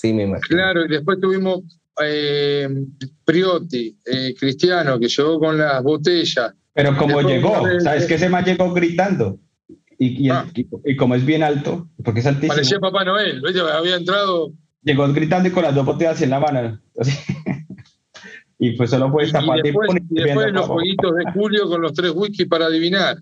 Sí, me imagino. Claro, y después tuvimos eh, Priotti, eh, Cristiano, que llegó con las botellas. Pero como Después llegó, de- ¿sabes qué? Ese man llegó gritando. Y, y, Ah. y- y como es bien alto, porque es altísimo, Parecía Papá Noel, ¿viste? había entrado. llegó gritando y con las dos botellas en la mano. así. y pues solo fue esta Y parte. después, y después los jueguitos de Julio con los tres whisky para adivinar.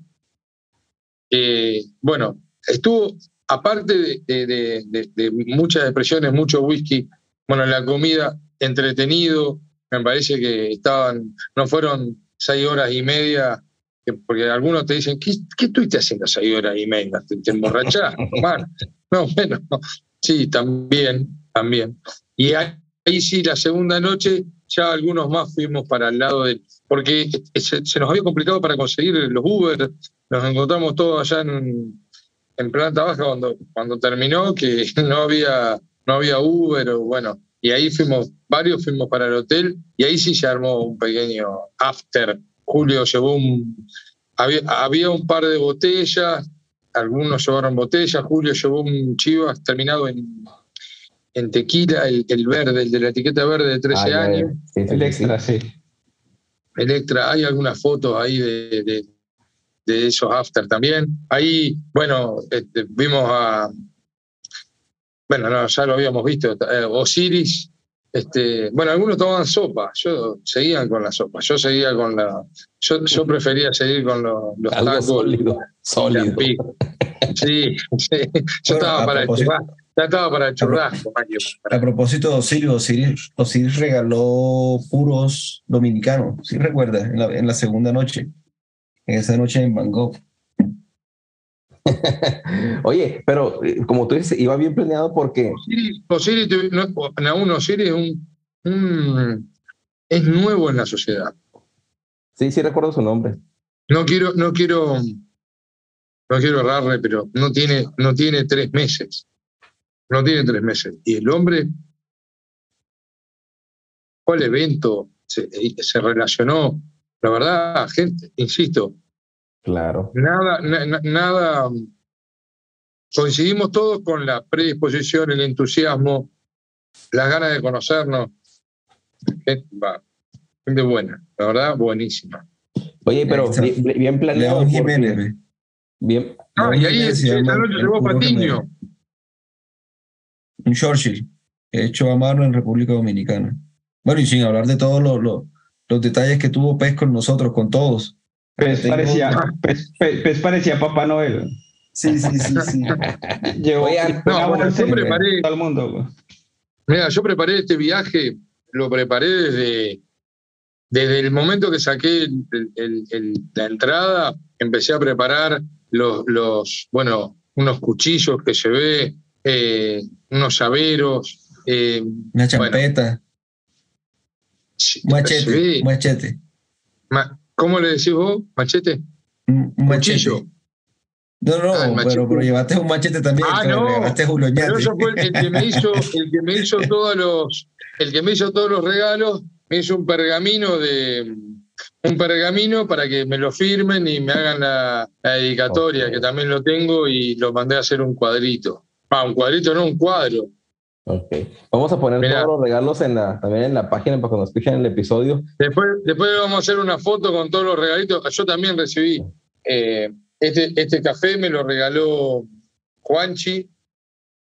Eh, bueno, estuvo, aparte de, de- de- de- de muchas expresiones, mucho whisky, bueno, la comida, entretenido, me parece que estaban, no fueron seis horas y media, que- porque algunos te dicen, ¿qué, qué estuviste haciendo seis horas y media? ¿Te, te emborrachás? No, bueno, sí, también, también. Y ahí, ahí sí, la segunda noche, ya algunos más fuimos para el lado del... Porque se, se nos había complicado para conseguir los Uber, nos encontramos todos allá en, en planta baja cuando, cuando terminó, que no había, no había Uber, o bueno, y ahí fuimos, varios fuimos para el hotel, y ahí sí se armó un pequeño after. Julio llevó un... Había, había un par de botellas, algunos llevaron botellas, Julio llevó un chivas terminado en, en tequila, el, el verde, el de la etiqueta verde de 13 Ah, ya, años. sí, sí, El extra, sí. Electra, hay algunas fotos ahí de, de- de esos after también. Ahí, bueno, este, vimos a. Bueno, no, ya lo habíamos visto. eh, Osiris. Este, bueno, algunos tomaban sopa, yo seguían con la sopa, yo seguía con la. Yo, yo prefería seguir con los, los Algo tacos. sólido, sólido. Sí, sí. Yo Bueno, estaba a para el churrasco. Ya estaba para el churrasco, Mario. A propósito de Osiris, Osiris, Osiris regaló puros dominicanos, ¿sí recuerdas? En la, en la segunda noche, esa noche en Bangkok. Oye, pero eh, como tú dices, iba bien planeado porque Osiris, Osiris, no, Naún Osiris es un, un- es nuevo en la sociedad. sí, sí recuerdo su nombre. No quiero, no quiero, no quiero errarle, pero no tiene, no tiene tres meses. No tiene tres meses. Y el hombre, ¿cuál evento se, se relacionó? La verdad, gente, insisto, Claro. nada, na- na- nada. Coincidimos todos con la predisposición, el entusiasmo, las ganas de conocernos. Gente, va, gente buena, la verdad, buenísima. Oye, pero bien, bien planeado. León Jiménez. Bien, Ah, León y ahí Jiménez llama noche el llegó Patiño. Un Churchill, hecho a mano en República Dominicana. Bueno, y sin hablar de todos los, los, los detalles que tuvo Pez con nosotros, con todos. Pez Tengo- parecía, Pez, Pez- Pez parecía Papá Noel. Sí, sí, sí, sí. Llevó Oigan, no, bueno, yo preparé- todo el mundo. Mira, yo preparé este viaje, lo preparé desde, desde el momento que saqué el- el- el- la entrada, empecé a preparar los, los bueno, unos cuchillos que llevé, eh, unos llaveros. eh, Una champeta, machete, machete. ma- ¿Cómo le decís vos? ¿Machete? Un un machete. Cuchillo. No, no, Ah, pero, pero llevaste un machete también, Ah, no, regalaste a Julio Pero eso fue el, el que me hizo, el que me hizo todos los, el que me hizo todos los regalos, me hizo un pergamino de un pergamino para que me lo firmen y me hagan la, la dedicatoria, Ok. que también lo tengo, y lo mandé a hacer un cuadrito. Ah, un cuadrito, no, un cuadro. Ok. Vamos a poner todos los regalos en la, también en la página para cuando escuchen el episodio. Después, después vamos a hacer una foto con todos los regalitos. Yo también recibí eh, este, este café, me lo regaló Juanchi,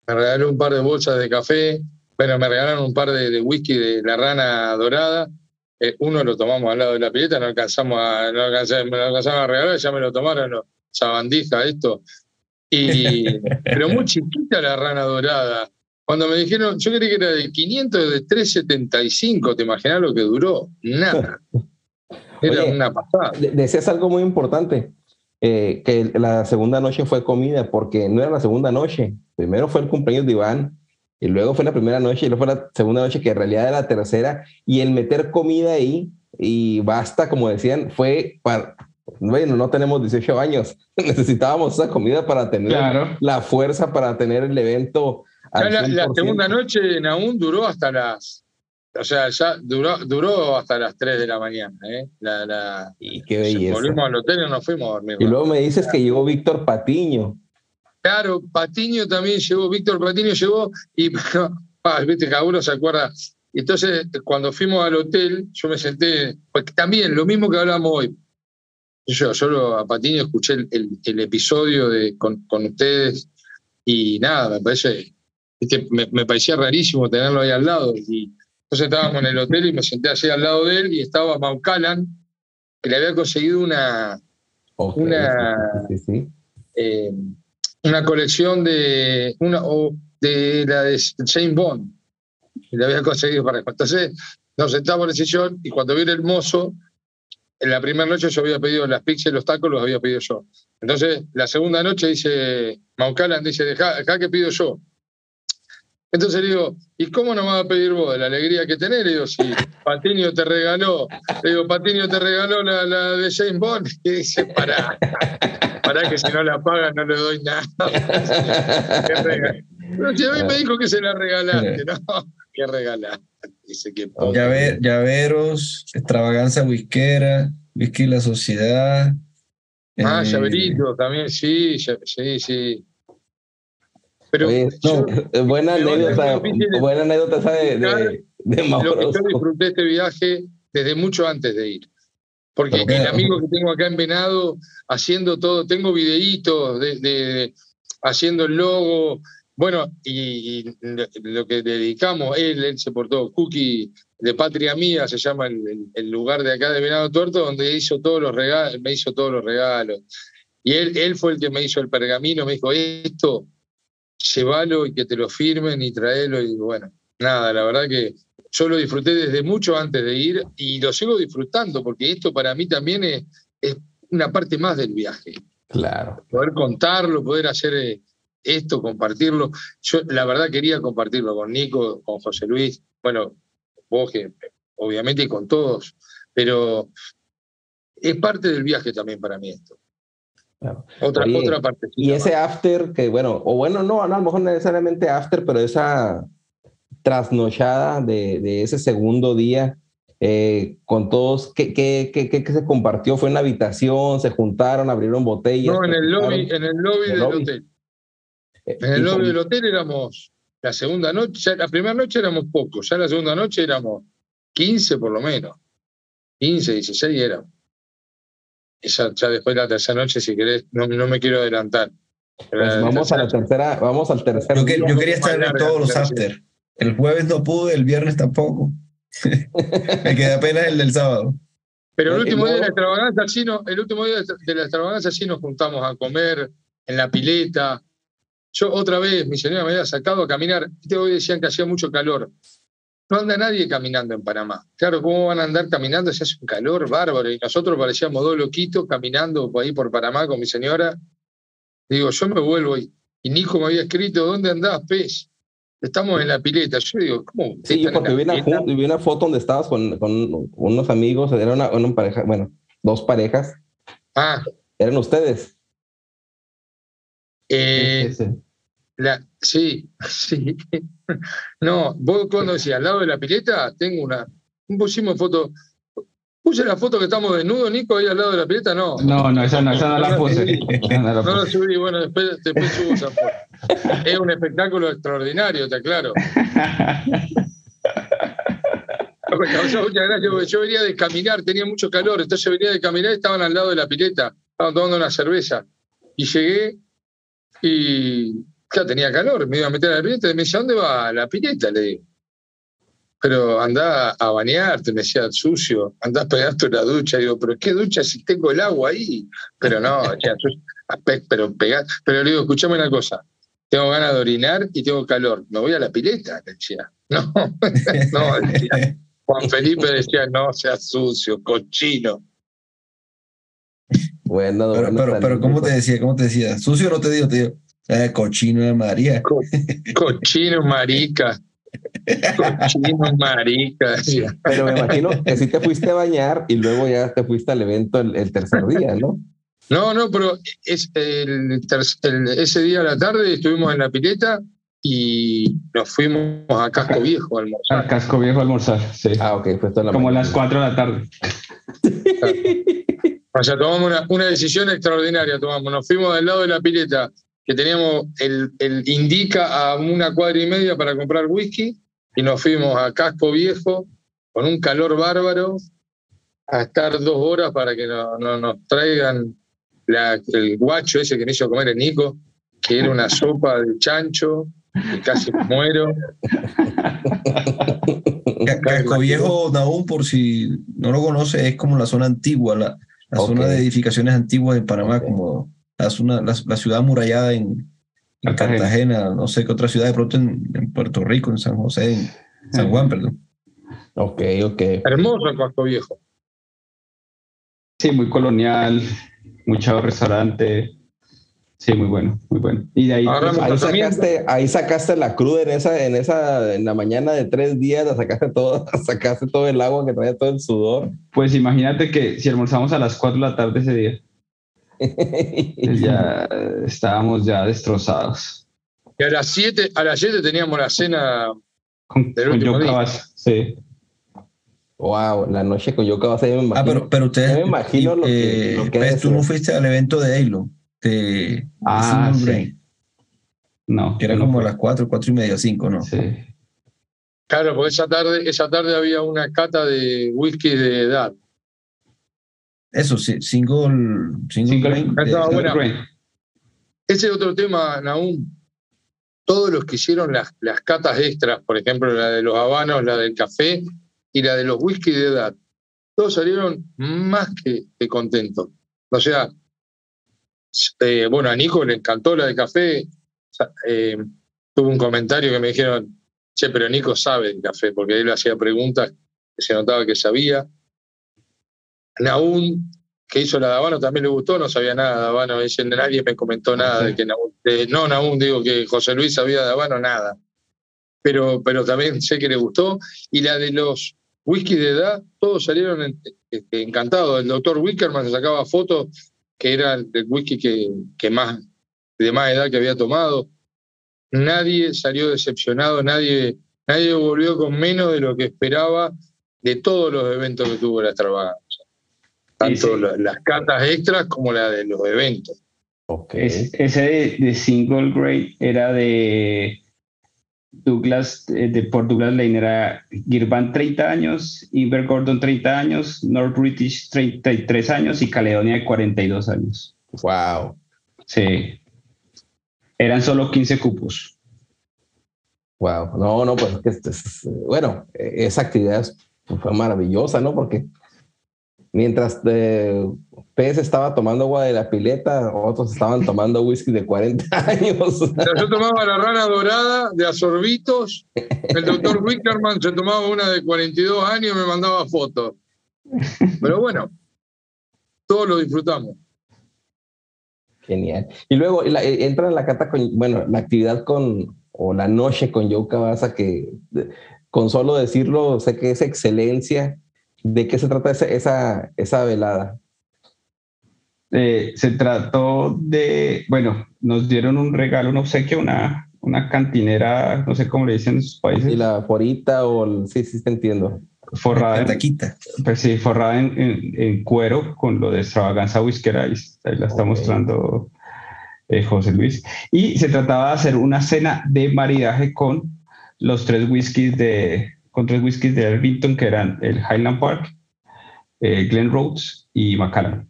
me regaló un par de bolsas de café, bueno, me regalaron un par de, de whisky de la rana dorada. Eh, uno lo tomamos al lado de la pileta, no alcanzamos a, no alcanzamos, a regalar, ya me lo tomaron los sabandija esto. Y, pero muy chiquita la rana dorada. Cuando me dijeron, yo creí que era de 500, de 375, ¿te imaginas lo que duró? Nada. Era Oye, una pasada. De- Decías algo muy importante, eh, que la segunda noche fue comida, porque no era la segunda noche. Primero fue el cumpleaños de Iván, y luego fue la primera noche, y luego fue la segunda noche, que en realidad era la tercera, y el meter comida ahí, y basta, como decían, fue para... Bueno, no tenemos 18 años, necesitábamos esa comida para tener Claro. la fuerza para tener el evento. Ya la, la 100%. segunda noche en aún duró hasta las. O sea, ya duró, duró hasta las 3 de la mañana. ¿eh? La, la- Y qué belleza. volvimos al hotel y nos fuimos a dormir. Y luego me dices que llegó Víctor Patiño. Claro, Patiño también llegó, Víctor Patiño llegó y viste, cada uno se acuerda. Entonces, cuando fuimos al hotel, yo me senté, pues también lo mismo que hablamos hoy. Yo solo a Patiño escuché el, el, episodio de, con, con, ustedes y nada, me parece, me, me, parecía rarísimo tenerlo ahí al lado. Y entonces estábamos en el hotel y me senté así al lado de él y estaba Maucalan, que le había conseguido una, una, eh, una colección de, una, de la de James Bond. Le había conseguido para Entonces nos sentamos en el sillón y cuando viene el mozo, en la primera noche yo había pedido las pizzas y los tacos, los había pedido yo. Entonces, la segunda noche dice, Maucalan dice, deja, que pido yo. Entonces le digo, ¿y cómo no me vas a pedir vos la alegría que tenés? Le digo, si Patiño te regaló, le digo, Patiño te regaló la, la de James Bond. Y dice, pará, pará que si no la paga no le doy nada. Pero si a mí me dijo que se la regalaste, ¿no? ¿Qué regalar? Dice que llaveros, extravaganza whiskera, whisky la sociedad. Ah, eh, llaverito también, sí, sí, sí. Pero buena anécdota, buena anécdota de, de, de Lo que yo disfruté este viaje desde mucho antes de ir. Porque el amigo que tengo acá en Venado, haciendo todo, tengo videitos de, de, haciendo el logo, bueno, y, lo que dedicamos, él, él se portó, Cookie de Patria Mía, se llama el, lugar de acá de Venado Tuerto, donde hizo todos los regalos, me hizo todos los regalos. Y él, él fue el que me hizo el pergamino, me dijo, esto, llévalo y que te lo firmen y traelo. Y bueno, nada, la verdad que yo lo disfruté desde mucho antes de ir y lo sigo disfrutando, porque esto para mí también es, es una parte más del viaje. Claro. Poder contarlo, poder hacer eh, esto, compartirlo. Yo la verdad quería compartirlo con Nico, con José Luis, bueno, vos que obviamente y con todos, pero es parte del viaje también para mí esto. Otra, otra parte. Y ese after, que bueno, o bueno, no, a lo mejor no necesariamente after, pero esa trasnochada de, de ese segundo día eh, con todos, ¿qué, qué, qué, ¿qué, se compartió? ¿Fue en la habitación? ¿Se juntaron, abrieron botellas? No, en el lobby, en el lobby del hotel. Eh, en el lobby del hotel éramos, la segunda noche, la primera noche éramos pocos, ya la segunda noche éramos 15 por lo menos. 15, 16 éramos. Esa, ya después de la tercera noche, si querés, no, no me quiero adelantar. Pues vamos a la tercera, vamos al tercer. Yo, yo quería estar en todos los after. El jueves no pude, el viernes tampoco. me quedé apenas el del sábado. Pero el último día de la extravaganza sí, el último día de la extravaganza sí nos juntamos a comer en la pileta, yo otra vez, mi señora me había sacado a caminar. Hoy decían que hacía mucho calor. No anda nadie caminando en Panamá. Claro, ¿cómo van a andar caminando si hace un calor bárbaro? Y nosotros parecíamos dos loquitos caminando por ahí por Panamá con mi señora. Digo, yo me vuelvo y, y Nico me había escrito, ¿dónde andás, pez? Estamos en la pileta. Yo digo, ¿cómo? Sí, yo porque vi una, vi una, foto donde estabas con, con unos amigos, era una, una pareja, bueno, dos parejas. Ah. Eran ustedes. Eh, la, sí, sí. No, vos cuando decías al lado de la pileta, tengo una. Pusimos foto. ¿Puse la foto que estamos desnudos, Nico, ahí al lado de la pileta? No. No, no, esa no, esa no la puse. No la subí, bueno, después, después subo esa foto. Es un espectáculo extraordinario, te aclaro. Yo venía de caminar, tenía mucho calor, entonces venía de caminar y estaban al lado de la pileta, estaban tomando una cerveza. Y llegué y ya tenía calor, me iba a meter a la pileta y me decía, ¿dónde va la pileta? Le digo. Pero andá a bañarte, me decía, sucio, andá a pegarte una ducha. Digo, ¿pero qué ducha si tengo el agua ahí? Pero no, pero pegar. Pero le digo, escuchame una cosa, tengo ganas de orinar y tengo calor, me voy a la pileta, decía. No, no, decía. Juan Felipe decía, no seas sucio, cochino. Bueno, pero, pero, pero, ¿cómo te decía? ¿Cómo te decía? ¿Sucio no te digo? Te digo, eh, cochino de María. cochino marica. Cochino marica. Pero me imagino que sí te fuiste a bañar y luego ya te fuiste al evento el, tercer día, ¿no? No, no, pero es el, ese día a la tarde estuvimos en la pileta y nos fuimos a Casco Viejo a almorzar. A Casco Viejo a almorzar, sí. Ah, ok, fue toda la Como a las 4 de la tarde. O sea, tomamos una, una, decisión extraordinaria, tomamos. Nos fuimos del lado de la pileta que teníamos el, el Indica a una cuadra y media para comprar whisky y nos fuimos a Casco Viejo con un calor bárbaro a estar dos horas para que no, no- nos traigan la- el guacho ese que me hizo comer el Nico, que era una sopa de chancho, y casi muero. Ca- Casco Viejo, Naún, por si no lo conoce, es como la zona antigua, la, zona de edificaciones antiguas de Panamá, Ok. como la, zona- la, la ciudad amurallada en, en Cartagena. Cartagena, no sé qué otra ciudad, de pronto en, en Puerto Rico, en San José, en San Juan, perdón. Ok, ok. Hermoso el Casco Viejo. Sí, muy colonial, mucho restaurante. Sí, muy bueno, muy bueno. Y de ahí, pues, Ahí sacaste, ahí sacaste la cruda en esa, en esa, en la mañana de tres días, la sacaste todo, sacaste todo el agua que traía todo el sudor. pues imagínate que si almorzamos a las 4 de la tarde ese día, ya eh, estábamos ya destrozados. Y a las 7 a las 7 teníamos la cena. Con, Del con último Joe día. Cabas, sí. wow, la noche con Yoka va a ser, me imagino. Ah, pero, pero ustedes, Yo me imagino lo que- eh, lo que debe tú no fuiste al evento de Halo, de, de Ah, Single sí. No. que era no como a las 4, 4 y media, 5, ¿no? Sí. Claro, porque esa tarde, esa tarde había una cata de whisky de edad. Eso, single, single, Single- grain, de-. Ese es otro tema, Naum. Todos los que hicieron las, las catas extras, por ejemplo, la de los habanos, la del café y la de los whisky de edad, todos salieron más que, que contentos. O sea, eh, bueno, a Nico le encantó la de café. Eh, tuvo un comentario que me dijeron, che, pero Nico sabe de café, porque él hacía preguntas que se notaba que sabía. Naum, que hizo la de Habano, también le gustó, no sabía nada de. Dice, nadie me comentó nada de que de- no, Naum, digo que José Luis sabía de Habano, nada. Pero, pero también sé que le gustó. Y la de los whisky de edad, todos salieron en- encantados. El doctor Wickerman se sacaba fotos que era el whisky que, que más, de más edad que había tomado. Nadie salió decepcionado, nadie, nadie volvió con menos de lo que esperaba de todos los eventos que tuvo la extravaganza. Tanto la- las cartas extras como la de los eventos. Ok. Es- ese de, de single grade era de Douglas, eh, de, por Douglas Lane era Girvan 30 años, Inver Gordon 30 años, North British 33 años y Caledonia de 42 años. Wow. Sí. Eran solo 15 cupos. Wow. No, no, pues este bueno, eh, esa actividad es- fue maravillosa, ¿no? Porque mientras eh, Pez estaba tomando agua de la pileta, otros estaban tomando whisky de 40 años. Yo tomaba la rana dorada de Azorbitos, el doctor Wickerman se tomaba una de 42 años y me mandaba fotos. Pero bueno, todos lo disfrutamos. Genial. Y luego la- eh, entra en la cata con, bueno, la actividad con, o la noche con Joe Cabasa, que con solo decirlo, sé que es excelencia. ¿De qué se trata esa, esa, esa velada? Eh, se trató de, bueno, nos dieron un regalo, un obsequio, una, una cantinera, no sé cómo le dicen en sus países, ¿Y la forita o el, sí, sí te entiendo? forrada, en, Taquita. pues sí, forrada en, en- en cuero con lo de extravaganza whiskera, ahí, ahí la está mostrando eh, José Luis. Y se trataba de hacer una cena de maridaje con los tres whiskies de, con tres whiskies de Elvington, que eran el Highland Park, eh, Glen Rhodes y Macallan.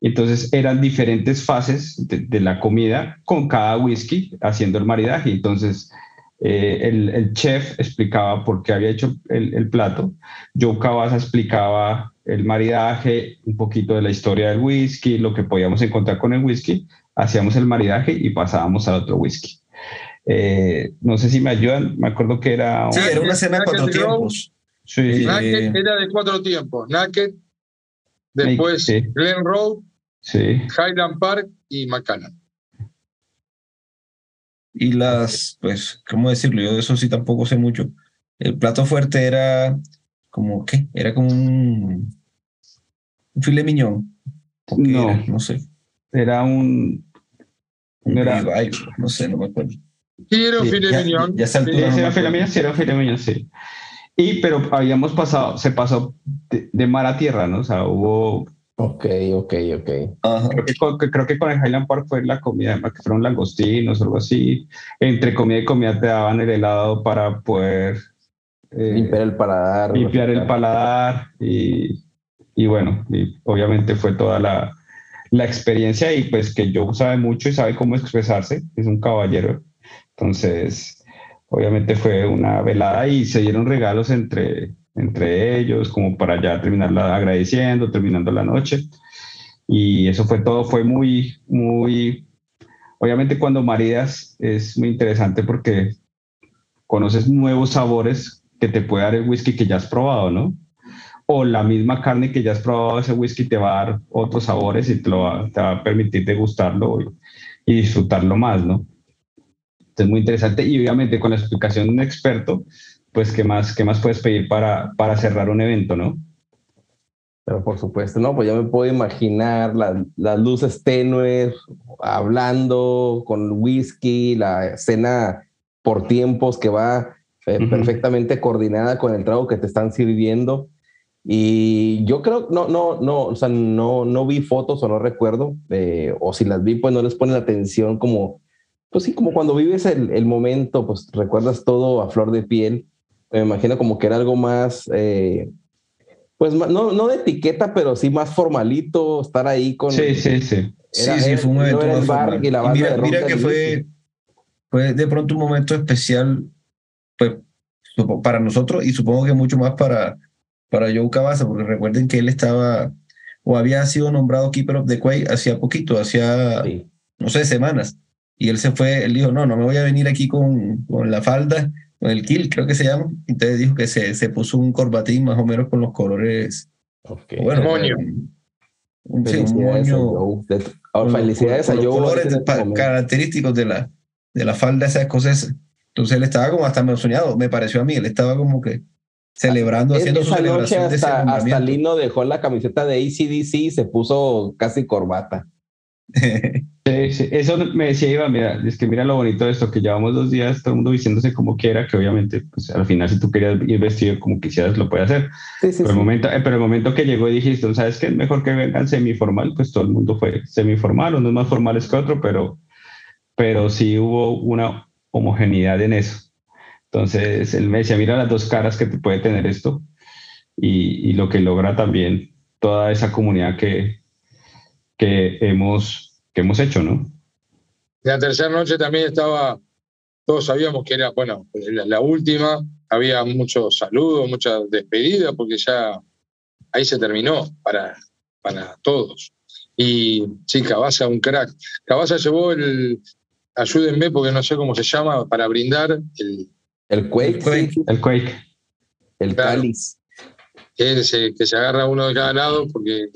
Entonces eran diferentes fases de, la comida con cada whisky haciendo el maridaje. Entonces eh, el, chef explicaba por qué había hecho el, plato. Joe Cabasa explicaba el maridaje, un poquito de la historia del whisky, lo que podíamos encontrar con el whisky. Hacíamos el maridaje y pasábamos al otro whisky. Eh, no sé si me ayudan, me acuerdo que era... Sí, era una cena de cuatro tiempos. Sí, Eh, Naked era de cuatro tiempos. Naked, después Sí. Glen Road, sí. Highland Park y Macallan. Y las, pues, ¿cómo decirlo? Yo de eso sí tampoco sé mucho. El plato fuerte era como, ¿qué? Era como un, un filet miñón. ¿O qué No. era? no sé. Era un... Un Era- ribeye, no sé, no me acuerdo. Sí, era un Sí, filet ya- mignon. ya Sí, era acuerdo. filet sí, era filet mignon, sí. Y, pero habíamos pasado, se pasó de, de mar a tierra, ¿no? O sea, hubo Ok, ok, ok. Creo que, con, creo que con el Highland Park fue la comida, que fueron langostinos o algo así. Entre comida y comida te daban el helado para poder eh, limpiar el paladar. Limpiar el paladar y, y bueno, y obviamente fue toda la, la experiencia y pues que Joe sabe mucho y sabe cómo expresarse, es un caballero. Entonces, obviamente fue una velada y se dieron regalos entre, entre ellos, como para ya terminarla agradeciendo, terminando la noche. Y eso fue todo, fue muy, muy, obviamente cuando maridas es muy interesante porque conoces nuevos sabores que te puede dar el whisky que ya has probado, ¿no? O la misma carne que ya has probado, ese whisky te va a dar otros sabores y te, lo va, te va a permitir degustarlo y, y disfrutarlo más, ¿no? Es muy interesante y obviamente con la explicación de un experto, pues qué más, qué más puedes pedir para, para cerrar un evento, ¿no? Pero por supuesto, no, pues ya me puedo imaginar las luces tenues, hablando con whisky, la escena por tiempos que va eh, perfectamente coordinada con el trago que te están sirviendo. Y yo creo, no, no, no, o sea, no, no vi fotos o no recuerdo, eh, o si las vi, pues no les ponen atención como pues sí, como cuando vives el, el, momento, pues recuerdas todo a flor de piel. Me imagino como que era algo más, eh, pues no, no de etiqueta, pero sí más formalito, estar ahí con... Sí, sí, sí. sí, sí, fue un más formal. Y la mira, mira que fue, fue de pronto un momento especial, pues para nosotros y supongo que mucho más para, para Joe Cabaza, porque recuerden que él estaba o había sido nombrado Keeper of the Quay hacía poquito, hacía, no sé, semanas. Y él se fue, él dijo, no, no me voy a venir aquí con, con la falda, con el kill, creo que se llama. Entonces dijo que se, se puso un corbatín más o menos con los colores. Okay. Bueno, moño. Un, sí, un moño. felicidades a Joe. colores este característicos de la, de la falda esa escocesa. Entonces él estaba como hasta soñado, me pareció a mí, él estaba como que celebrando, haciendo su celebración hasta, de hasta Lino dejó la camiseta de ACDC y se puso casi corbata. Eso me decía Iba, mira, es que mira lo bonito de esto, que llevamos dos días todo el mundo diciéndose como quiera, que obviamente pues, al final si tú querías ir vestido como quisieras lo puede hacer. pero, El momento, eh, pero el momento que llegó y dijiste, ¿sabes qué? Mejor que vengan semiformal, pues todo el mundo fue semiformal, unos más formales que otro, pero, pero sí hubo una homogeneidad en eso. Entonces él me decía, mira las dos caras que te puede tener esto y, y lo que logra también toda esa comunidad que, que hemos que hemos hecho, ¿no? La tercera noche también estaba, todos sabíamos que era, bueno, la, última, había muchos saludos, muchas despedidas, porque ya ahí se terminó para, para todos. Y sí, Cabaza, un crack. Cabaza llevó el, ayúdenme porque no sé cómo se llama, para brindar el... El Quake. El Quake. El cáliz. Que se, que se agarra uno de cada lado porque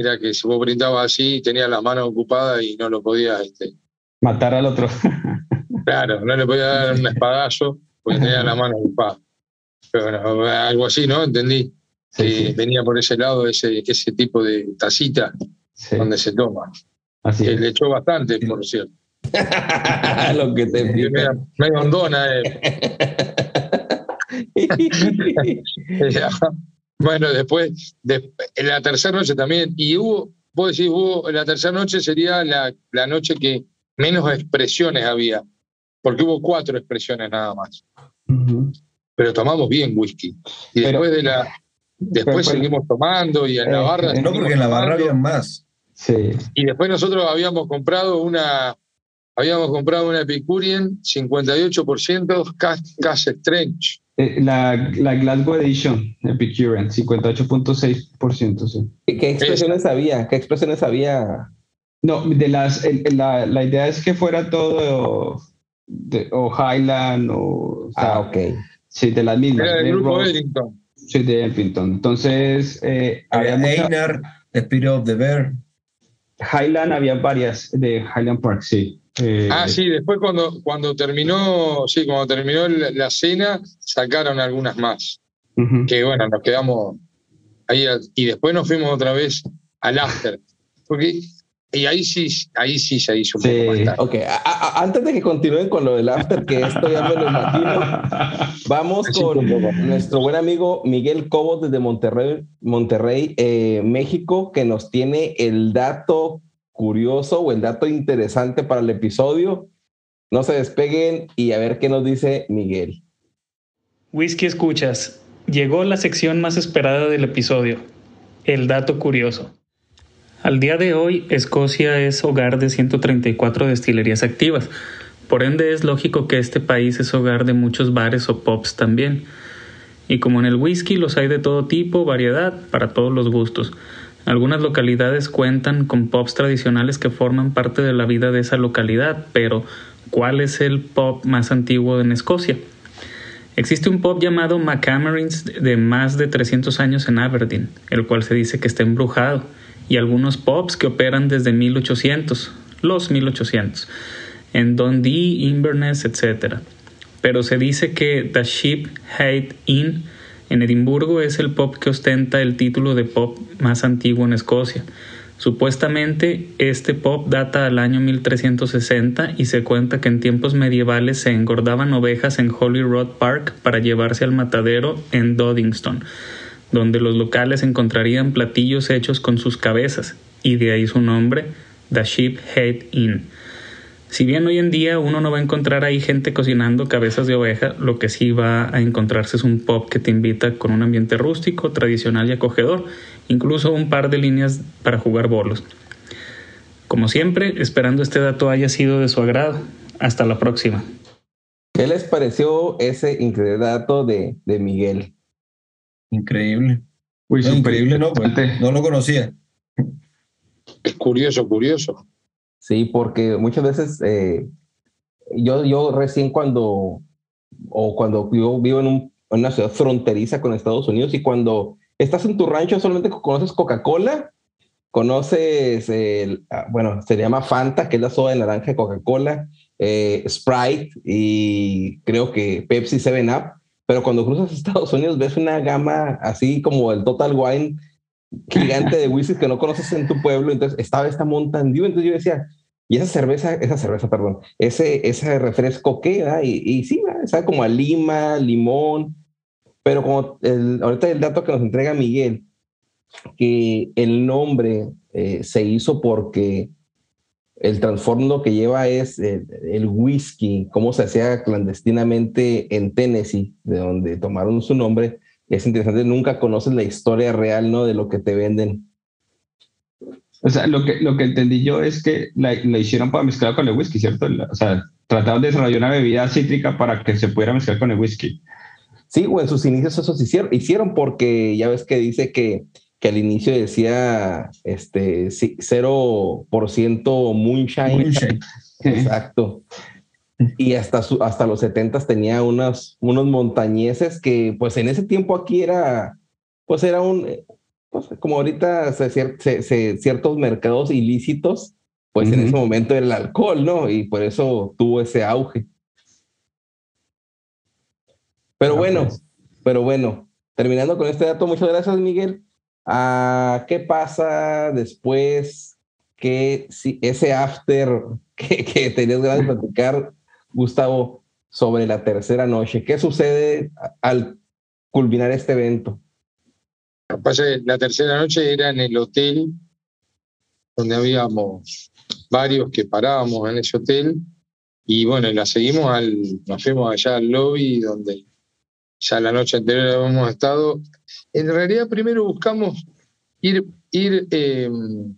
Mira que si vos brindabas así, tenía las manos ocupadas y no lo podías este, matar al otro. claro, no le podía dar un espadazo porque tenía las manos ocupadas. Pero bueno, algo así, ¿no? Entendí. Sí, Venía por ese lado ese, ese tipo de tacita donde se toma. Así que le echó bastante, por cierto. Lo que te medio, medio hondona, eh. Bueno, después, en la tercera noche también, y hubo, vos decís, hubo, la tercera noche sería la, la noche que menos expresiones había, porque hubo cuatro expresiones nada más. Pero tomamos bien whisky. Y después de la. Después seguimos tomando y en la barra. No, porque en la barra había más. Sí. Y después nosotros habíamos comprado una. Habíamos comprado una Epicurean 58% Cash Strange. Eh, la, la, Glasgow Edition, Epicurean, 58.6%. Sí. ¿Qué expresiones había? ¿Qué expresiones había? No, de las, la, la, idea es que fuera todo de, o Highland o... ah, ok. Sí, de las mismas. Era del grupo Ellington. Sí, de Ellington. Entonces... Eh, había Einar, Spirit of the Bear. Highland había varias de Highland Park, sí. Eh, ah, sí, después cuando, cuando terminó, sí, cuando terminó la, cena, sacaron algunas más. Que bueno, nos quedamos ahí y después nos fuimos otra vez al after. Porque y ahí sí, ahí sí se hizo un poco más Ok, antes de que continúen con lo del after, que esto ya me lo imagino, vamos con nuestro buen amigo Miguel Cobos desde Monterrey, Monterrey eh, México, que nos tiene el dato curioso o el dato interesante para el episodio. No se despeguen y a ver qué nos dice Miguel. Whisky escuchas. Llegó la sección más esperada del episodio, el dato curioso. Al día de hoy, Escocia es hogar de 134 destilerías activas. Por ende, es lógico que este país es hogar de muchos bares o pubs también. Y como en el whisky los hay de todo tipo, variedad, para todos los gustos. Algunas localidades cuentan con pubs tradicionales que forman parte de la vida de esa localidad, pero ¿cuál es el pub más antiguo en Escocia? Existe un pub llamado McCamerins de más de 300 años en Aberdeen, el cual se dice que está embrujado y algunos pubs que operan desde 1800, los 1800, en Dundee, Inverness, etc. Pero se dice que The Sheep Head Inn en Edimburgo es el pub que ostenta el título de pub más antiguo en Escocia. Supuestamente este pub data al año 1360 y se cuenta que en tiempos medievales se engordaban ovejas en Holy Road Park para llevarse al matadero en Doddingston donde los locales encontrarían platillos hechos con sus cabezas, y de ahí su nombre, The Sheep Head Inn. Si bien hoy en día uno no va a encontrar ahí gente cocinando cabezas de oveja, lo que sí va a encontrarse es un pub que te invita con un ambiente rústico, tradicional y acogedor, incluso un par de líneas para jugar bolos. Como siempre, esperando este dato haya sido de su agrado. Hasta la próxima. ¿Qué les pareció ese increíble dato de, de Miguel? Increíble. Uy, increíble, no, pues, no lo conocía. Es curioso, curioso. Sí, porque muchas veces eh, yo, yo recién cuando, o cuando yo vivo en, una ciudad fronteriza con Estados Unidos y cuando estás en tu rancho solamente conoces Coca-Cola, conoces, ah, bueno, se llama Fanta, que es la soda de naranja de Coca-Cola, eh, Sprite y creo que Pepsi 7-Up pero cuando cruzas Estados Unidos ves una gama así como el Total Wine gigante de whisky que no conoces en tu pueblo, entonces estaba esta Mountain Dew, entonces yo decía, y esa cerveza, esa cerveza, perdón, ese, ese refresco queda y, y sí, sabe como a lima, limón, pero como el, ahorita el dato que nos entrega Miguel, que el nombre eh, se hizo porque el trasfondo que lleva es el, whisky, cómo se hacía clandestinamente en Tennessee, de donde tomaron su nombre. Es interesante, nunca conoces la historia real, ¿no? De lo que te venden. O sea, lo que, lo que entendí yo es que la, hicieron para mezclar con el whisky, ¿cierto? O sea, trataron de desarrollar una bebida cítrica para que se pudiera mezclar con el whisky. Sí, o en sus inicios eso se hicieron, hicieron porque ya ves que dice que que al inicio decía este, 0% moonshine. Exacto. Y hasta, hasta los 70 tenía unos, unos montañeses que pues en ese tiempo aquí era, pues era un, pues, como ahorita ciertos mercados ilícitos, pues en ese momento era el alcohol, ¿no? Y por eso tuvo ese auge. Pero ah, bueno, pues. pero bueno, terminando con este dato, muchas gracias Miguel. Ah, ¿Qué pasa después que si ese after que, que tenías ganas de platicar, Gustavo, sobre la tercera noche? ¿Qué sucede al culminar este evento? La tercera noche era en el hotel donde habíamos varios que parábamos en ese hotel y bueno, la seguimos al, nos fuimos allá al lobby donde ya la noche anterior habíamos estado en realidad primero buscamos ir, ir em,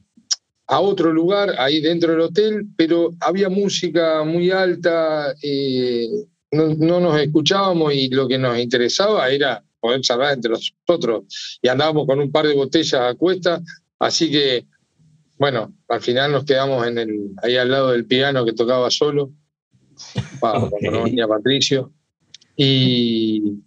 a otro lugar, ahí dentro del hotel, pero había música muy alta, eh, no, nos escuchábamos y lo que nos interesaba era poder charlar entre nosotros. Y andábamos con un par de botellas a cuesta, así que, bueno, al final nos quedamos en el, ahí al lado del piano que tocaba solo, cuando no venía Patricio. Y,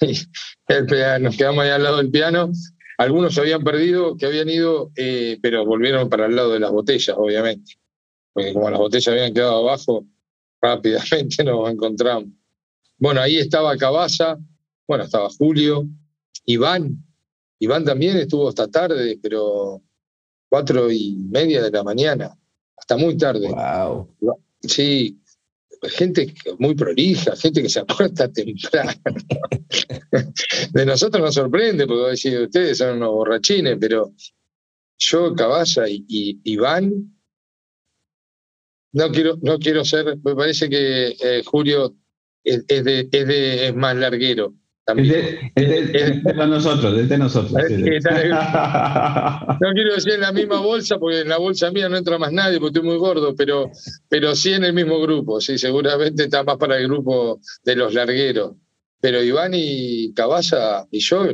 nos quedamos ahí al lado del piano. Algunos se habían perdido, que habían ido, eh, pero volvieron para el lado de las botellas, obviamente. Porque como las botellas habían quedado abajo, rápidamente nos encontramos. Bueno, ahí estaba Cabaza, bueno, estaba Julio, Iván. Iván también estuvo hasta tarde, pero cuatro y media de la mañana, hasta muy tarde. Wow. Sí, gente muy prolija, gente que se apuesta temprano. de nosotros nos sorprende, porque decir, ustedes son unos borrachines, pero yo, Caballa y, Iván, no quiero, no quiero ser, me parece que eh, Julio es, de, es más larguero. Es de, nosotros, es de nosotros. no quiero decir en la misma bolsa, porque en la bolsa mía no entra más nadie, porque estoy muy gordo, pero, pero sí en el mismo grupo, sí, seguramente está más para el grupo de los largueros. Pero Iván y Caballa y yo,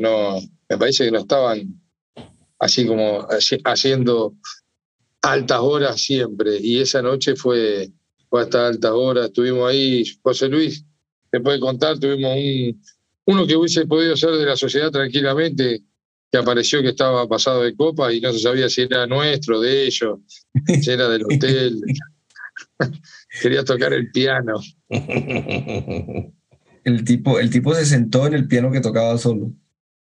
no, me parece que no estaban así como haciendo altas horas siempre. Y esa noche fue, fue hasta altas horas. Estuvimos ahí, José Luis te puede contar, tuvimos un, uno que hubiese podido ser de la sociedad tranquilamente, que apareció que estaba pasado de copa y no se sabía si era nuestro, de ellos, si era del hotel. Quería tocar el piano. El tipo, el tipo se sentó en el piano que tocaba solo.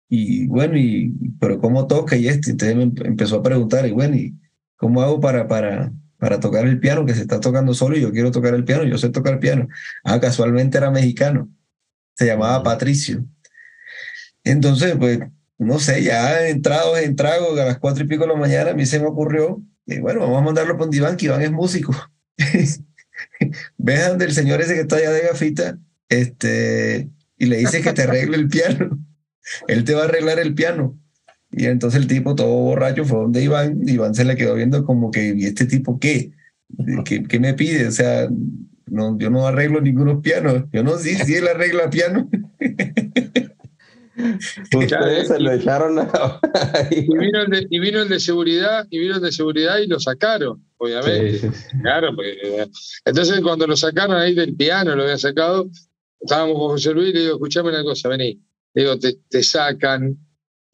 Y bueno, y, pero ¿cómo toca? Y este, entonces me empezó a preguntar, y bueno, ¿y cómo hago para, para, para tocar el piano que se está tocando solo y yo quiero tocar el piano, yo sé tocar el piano. Ah, casualmente era mexicano, se llamaba Patricio. Entonces, pues, no sé, ya entrado en trago a las cuatro y pico de la mañana, a mí se me ocurrió, y bueno, vamos a mandarlo con Iván, que Iván es músico. Ve donde el señor ese que está allá de gafita, este, y le dice que te arregle el piano. Él te va a arreglar el piano. Y entonces el tipo todo borracho fue donde Iván, Iván se le quedó viendo como que, ¿y este tipo qué? ¿Qué, me pide? O sea, no, yo no arreglo ningunos pianos. Yo no sé si él arregla piano. Ustedes se lo echaron a... y, vino el de, y vino el de seguridad, y vino el de seguridad y lo sacaron, obviamente. Claro, porque, entonces cuando lo sacaron ahí del piano, lo había sacado, estábamos con José Luis y le digo, escuchame una cosa, vení. Le digo, te, te sacan,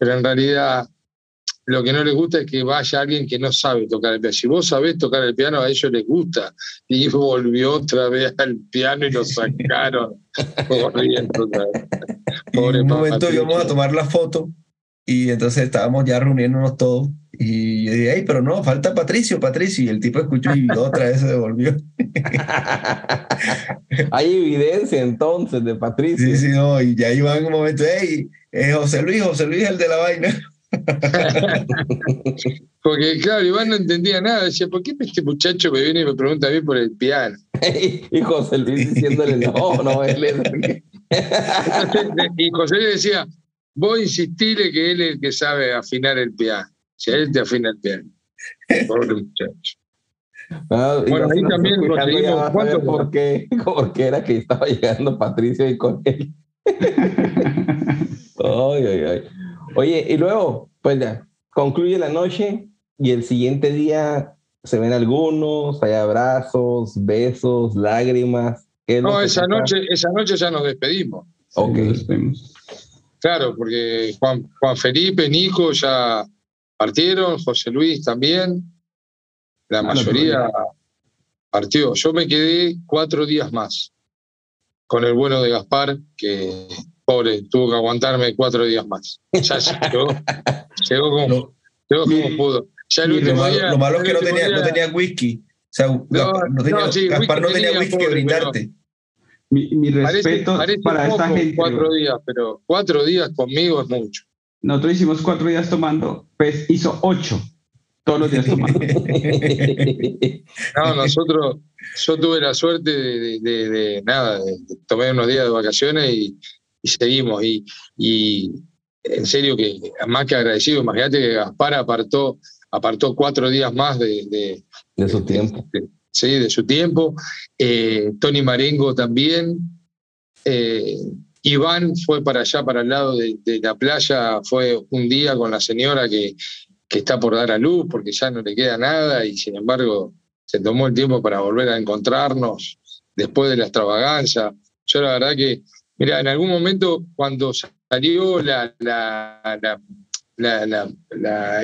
pero en realidad lo que no les gusta es que vaya alguien que no sabe tocar el piano. Si vos sabés tocar el piano, a ellos les gusta. Y volvió otra vez al piano y lo sacaron corriendo. en un momento íbamos a tomar la foto y entonces estábamos ya reuniéndonos todos. Y yo dije, hey, pero no, falta Patricio, Patricio. Y el tipo escuchó y otra vez se devolvió. Hay evidencia entonces de Patricio. Sí, sí, no. Y ya iba en un momento, hey, eh, José Luis, José Luis, el de la vaina. Porque, claro, Iván no entendía nada. Decía, ¿por qué este muchacho me viene y me pregunta a mí por el piano? y José Luis diciéndole, no, no, él es. y José Luis decía, vos insistile que él es el que sabe afinar el piano. Si él te afina el piano. Pobre muchacho. Ah, bueno, ahí también conseguimos. ¿Cuánto? ¿Por qué? Porque era que estaba llegando Patricio y con él. ay, ay, ay. Oye, y luego, pues ya, concluye la noche y el siguiente día se ven algunos, hay abrazos, besos, lágrimas. No, esa noche, esa noche ya nos despedimos. Ok. Claro, porque Juan, Juan Felipe, Nico ya partieron, José Luis también, la ah, mayoría partió. Yo me quedé cuatro días más con el bueno de Gaspar, que pobre, tuvo que aguantarme cuatro días más. Ya llegó, llegó como, llegó como pudo. Ya el último lo, malo, día, lo malo es que no tenía, no tenía whisky. O sea, no, Gaspar no sí, Gaspar no tenía whisky que brindarte. Mi, mi, respeto parece, parece para esta gente. Cuatro días, pero cuatro días conmigo es mucho. Nosotros hicimos cuatro días tomando, pues hizo ocho todos los días tomando. no, nosotros, yo tuve la suerte de, de, de, nada, de, tomar unos días de vacaciones y, y seguimos. Y, y, en serio que más que agradecido, imagínate que Gaspar apartó, apartó cuatro días más de, de, su tiempo. Sí, de su tiempo. Eh, Tony Marengo también. Eh, Iván fue para allá, para el lado de, la playa, fue un día con la señora que, que está por dar a luz porque ya no le queda nada y sin embargo se tomó el tiempo para volver a encontrarnos después de la extravaganza. Yo la verdad que Mira, en algún momento cuando salió la, la,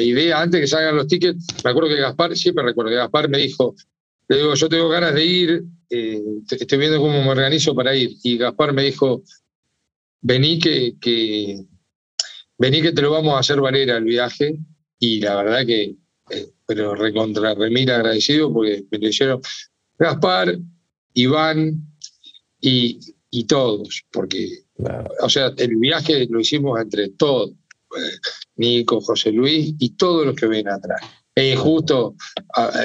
idea, antes que salgan los tickets, me acuerdo que Gaspar, siempre recuerdo que Gaspar me dijo, le digo, yo tengo ganas de ir, eh, estoy viendo cómo me organizo para ir. Y Gaspar me dijo, vení que, que, vení que te lo vamos a hacer valer al viaje, y la verdad que, eh, pero recontra remil agradecido porque me lo hicieron Gaspar, Iván y, y todos, porque, o sea, el viaje lo hicimos entre todos, eh, Nico, José Luis y todos los que ven atrás. Es injusto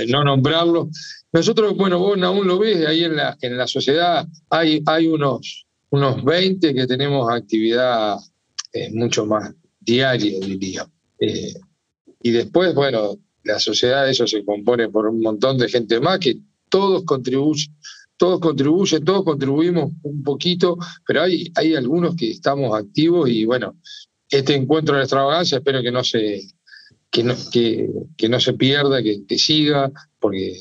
no nombrarlo. Nosotros, bueno, vos aún lo ves, ahí en la, en la sociedad hay, hay unos, unos 20 que tenemos actividad eh, mucho más diaria, diría. Eh, y después, bueno, la sociedad, eso se compone por un montón de gente más que todos contribuyen, todos contribuyen, todos contribuimos un poquito, pero hay, hay algunos que estamos activos y bueno, este encuentro de extravagancia espero que no se, que no, que, que no se pierda, que, que siga, porque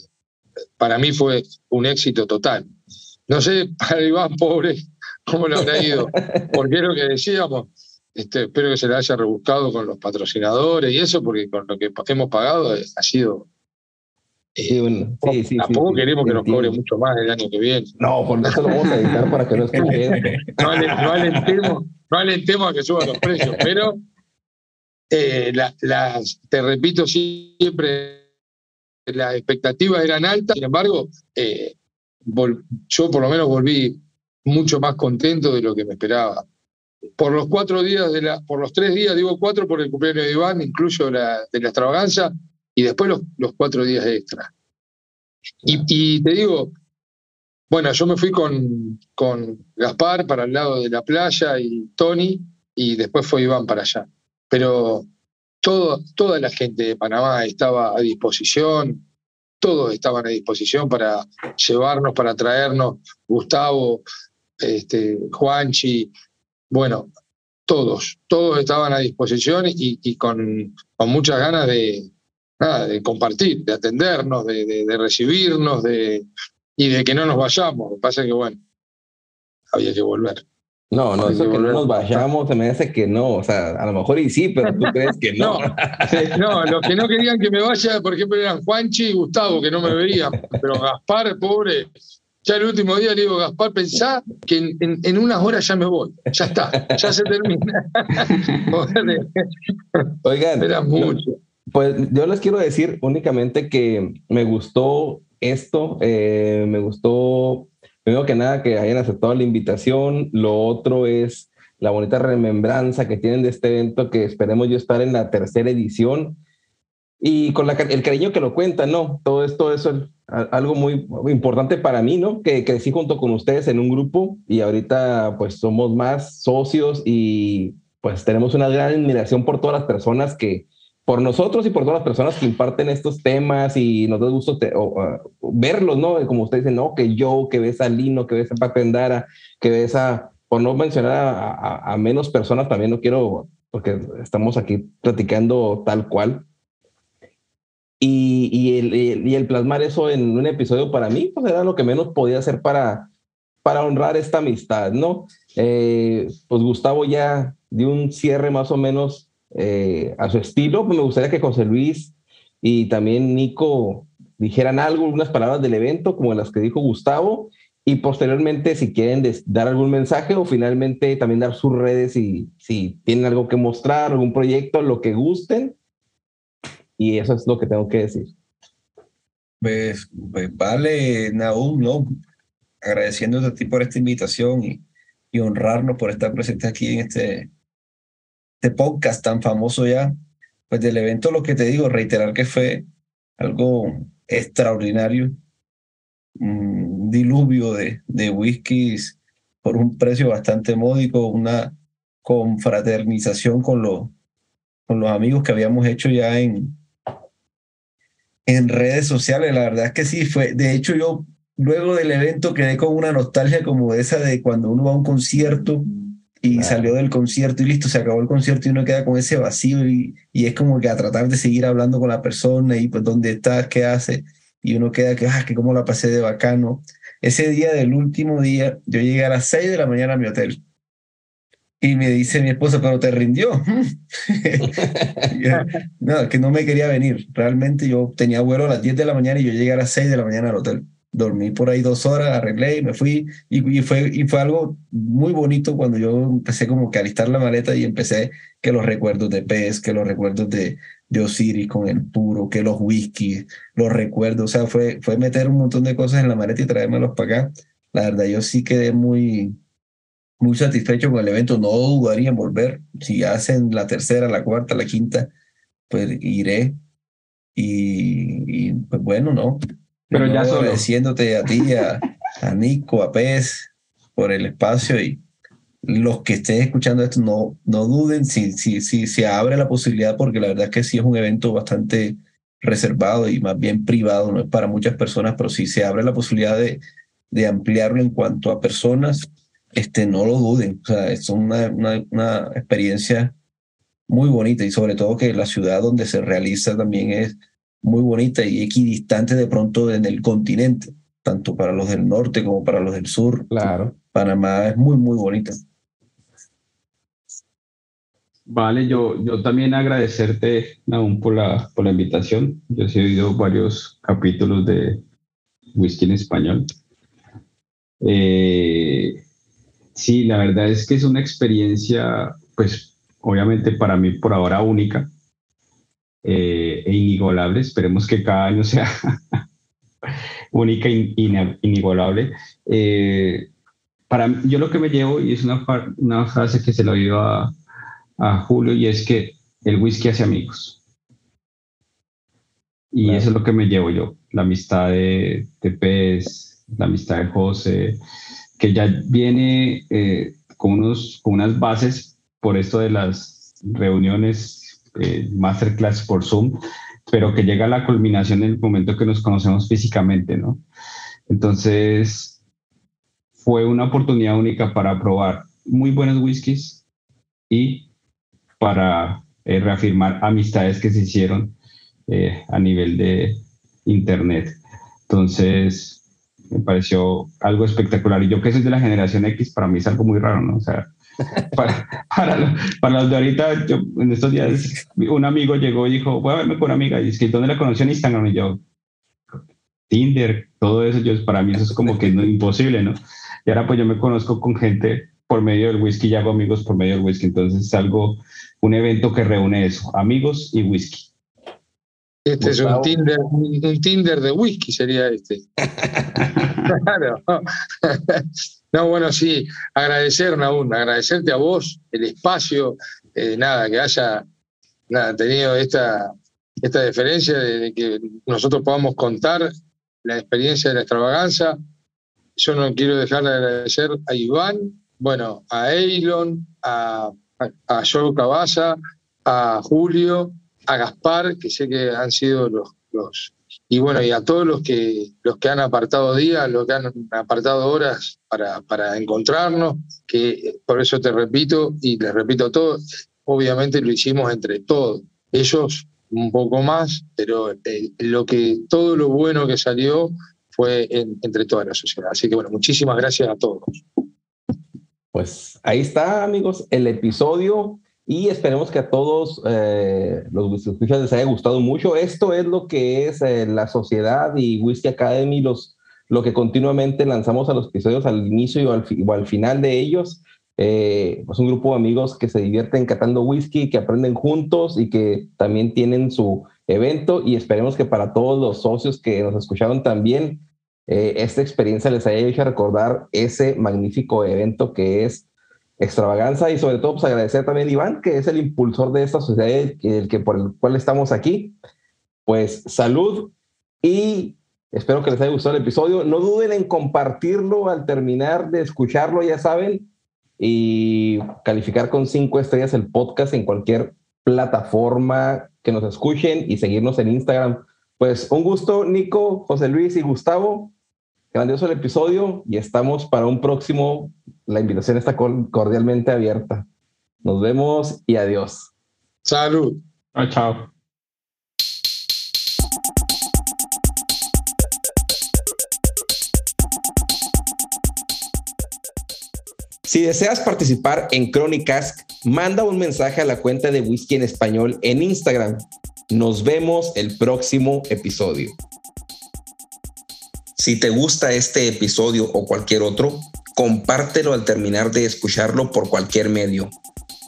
para mí fue un éxito total. No sé, para Iván, pobre, cómo le habrá ido, porque es lo que decíamos, este, espero que se le haya rebuscado con los patrocinadores y eso, porque con lo que hemos pagado ha sido. Eh, sí, sí, tampoco queremos que nos cobre mucho más el año que viene. No, por eso lo vamos a editar para que no escuchen. no, alentemos, no alentemos a que suban los precios, pero eh, las, te repito siempre, las expectativas eran altas, sin embargo, eh, yo por lo menos volví mucho más contento de lo que me esperaba por los cuatro días de la, por los tres días, digo cuatro por el cumpleaños de Iván, incluyo la, de la extravaganza, y después los, cuatro días extra. Y, te digo, bueno, yo me fui con, con Gaspar para el lado de la playa y Tony, y después fue Iván para allá. Pero todo, toda la gente de Panamá estaba a disposición, todos estaban a disposición para llevarnos, para traernos, Gustavo, este, Juanchi, bueno, todos, todos estaban a disposición y, con, muchas ganas de, de compartir, de atendernos, de, recibirnos de, y de que no nos vayamos. Lo que pasa es que, bueno, había que volver. No, no, eso que, no nos vayamos se me hace que no, o sea, a lo mejor y sí, pero tú crees que no. no, no, los que no querían que me vaya, por ejemplo, eran Juanchi y Gustavo, que no me veían, pero Gaspar, pobre, ya el último día le digo, Gaspar, pensá que en, unas horas ya me voy. Ya está, ya se termina. Oigan, Era mucho. Pues yo les quiero decir únicamente que me gustó esto, eh, me gustó, primero que nada, que hayan aceptado la invitación. Lo otro es la bonita remembranza que tienen de este evento, que esperemos yo estar en la tercera edición y con el cariño que lo cuentan, ¿no? Todo esto es algo muy, importante para mí, ¿no? Que crecí junto con ustedes en un grupo y ahorita pues somos más socios y pues tenemos una gran admiración por todas las personas que, por nosotros y por todas las personas que imparten estos temas y nos da gusto verlos, ¿no? Como ustedes dicen, no, que yo, que ves a Lino, que ves a que ves a, por no mencionar a, menos personas, también no quiero, porque estamos aquí platicando tal cual y, y, el, el, plasmar eso en un episodio para mí, pues era lo que menos podía hacer para, para honrar esta amistad, ¿no? Eh, pues Gustavo ya dio un cierre más o menos eh, a su estilo, pues me gustaría que José Luis y también Nico dijeran algo, unas palabras del evento, como las que dijo Gustavo, y posteriormente si quieren dar algún mensaje o finalmente también dar sus redes y si tienen algo que mostrar, algún proyecto, lo que gusten, y eso es lo que tengo que decir. Pues, pues vale, Naum, ¿no? Agradeciéndote a ti por esta invitación y, y honrarnos por estar presente aquí en este, este podcast tan famoso ya. Pues del evento lo que te digo, reiterar que fue algo extraordinario, un diluvio de, de whiskies por un precio bastante módico, una confraternización con, lo, con los amigos que habíamos hecho ya en, en redes sociales. La verdad es que sí, fue. De hecho, yo luego del evento quedé con una nostalgia como esa de cuando uno va a un concierto y salió del concierto y listo, se acabó el concierto y uno queda con ese vacío y, y, es como que a tratar de seguir hablando con la persona y pues dónde estás, qué hace y uno queda que, ah, que cómo la pasé de bacano. Ese día del último día, yo llegué a las 6 de la mañana a mi hotel y me dice mi esposa, pero te rindió. no, que no me quería venir. Realmente yo tenía vuelo a las 10 de la mañana y yo llegué a las 6 de la mañana al hotel. Dormí por ahí dos horas, arreglé y me fui. Y, fue, y fue algo muy bonito cuando yo empecé como que a alistar la maleta y empecé que los recuerdos de Pez, que los recuerdos de, de Osiris con el puro, que los whisky, los recuerdos. O sea, fue, fue meter un montón de cosas en la maleta y traérmelos para acá. La verdad, yo sí quedé muy, muy satisfecho con el evento. No dudaría en volver. Si hacen la tercera, la cuarta, la quinta, pues iré. Y, y pues bueno, ¿no? Pero ya solo. Agradeciéndote a ti, a, a Nico, a Pez, por el espacio y los que estén escuchando esto, no, no duden si, si, si se abre la posibilidad, porque la verdad es que sí es un evento bastante reservado y más bien privado, no es para muchas personas, pero si se abre la posibilidad de, de ampliarlo en cuanto a personas, este, no lo duden. O sea, es una, una, una experiencia muy bonita y sobre todo que la ciudad donde se realiza también es muy bonita y equidistante de pronto en el continente, tanto para los del norte como para los del sur. Claro. Panamá es muy, muy bonita. Vale, yo, yo también agradecerte, aún por la, por la invitación. Yo he oído varios capítulos de Whisky en Español. Eh, sí, la verdad es que es una experiencia, pues, obviamente para mí por ahora única eh, inigualable. Esperemos que cada año sea única e inigualable. Eh, para yo lo que me llevo, y es una, una frase que se lo oído a, a Julio, y es que el whisky hace amigos. Y eso es lo que me llevo yo, la amistad de, de Pez, la amistad de José, que ya viene eh, con, unos, con unas bases por esto de las reuniones eh, masterclass por Zoom, pero que llega a la culminación en el momento que nos conocemos físicamente, ¿no? Entonces, fue una oportunidad única para probar muy buenos whiskies y para eh, reafirmar amistades que se hicieron eh, a nivel de internet. Entonces, me pareció algo espectacular. Y yo que soy de la generación X, para mí es algo muy raro, ¿no? O sea, para, para, para, los de ahorita, yo, en estos días, un amigo llegó y dijo, voy a verme con una amiga, y es que ¿dónde la conocí en Instagram? Y yo, Tinder, todo eso, yo, para mí eso es como que no, imposible, ¿no? Y ahora pues yo me conozco con gente por medio del whisky y hago amigos por medio del whisky, entonces es algo, un evento que reúne eso, amigos y whisky. Este es un Tinder, un Tinder de whisky sería este. claro. No, bueno, sí, agradecer, aún, agradecerte a vos el espacio, eh, nada, que haya tenido esta, esta deferencia de, que nosotros podamos contar la experiencia de la extravaganza. Yo no quiero dejar de agradecer a Iván, bueno, a Eilon, a, a, a Joe Cabaza, a Julio, a Gaspar, que sé que han sido los, los y bueno, y a todos los que, los que han apartado días, los que han apartado horas para, para encontrarnos, que por eso te repito y les repito a todos, obviamente lo hicimos entre todos. Ellos un poco más, pero eh, lo que, todo lo bueno que salió fue entre toda la sociedad. Así que bueno, muchísimas gracias a todos. Pues ahí está, amigos, el episodio y esperemos que a todos eh, los escuchas les haya gustado mucho. Esto es lo que es eh, la sociedad y Whisky Academy, los, lo que continuamente lanzamos a los episodios al inicio y al, o al final de ellos. Eh, pues un grupo de amigos que se divierten catando whisky, que aprenden juntos y que también tienen su evento y esperemos que para todos los socios que nos escucharon también eh, esta experiencia les haya hecho recordar ese magnífico evento que es extravaganza y sobre todo pues agradecer también a Iván, que es el impulsor de esta sociedad, el que, por el cual estamos aquí. Pues salud y espero que les haya gustado el episodio. No duden en compartirlo al terminar de escucharlo, ya saben, y calificar con cinco estrellas el podcast en cualquier plataforma que nos escuchen y seguirnos en Instagram. Pues un gusto, Nico, José Luis y Gustavo. Grandioso el episodio y estamos para un próximo. La invitación está cordialmente abierta. Nos vemos y adiós. Salud. Ah, chao. Si deseas participar en Crónicas, manda un mensaje a la cuenta de Whisky en Español en Instagram. Nos vemos el próximo episodio. Si te gusta este episodio o cualquier otro, compártelo al terminar de escucharlo por cualquier medio.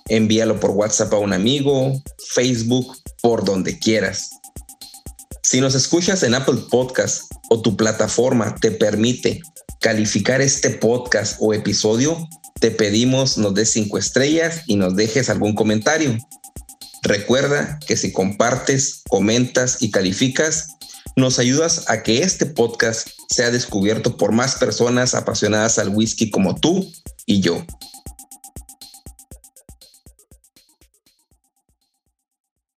Envíalo por WhatsApp a un amigo, Facebook, por donde quieras. Si nos escuchas en Apple Podcast o tu plataforma te permite calificar este podcast o episodio, te pedimos nos des cinco estrellas y nos dejes algún comentario. Recuerda que si compartes, comentas y calificas, nos ayudas a que este podcast sea descubierto por más personas apasionadas al whisky como tú y yo.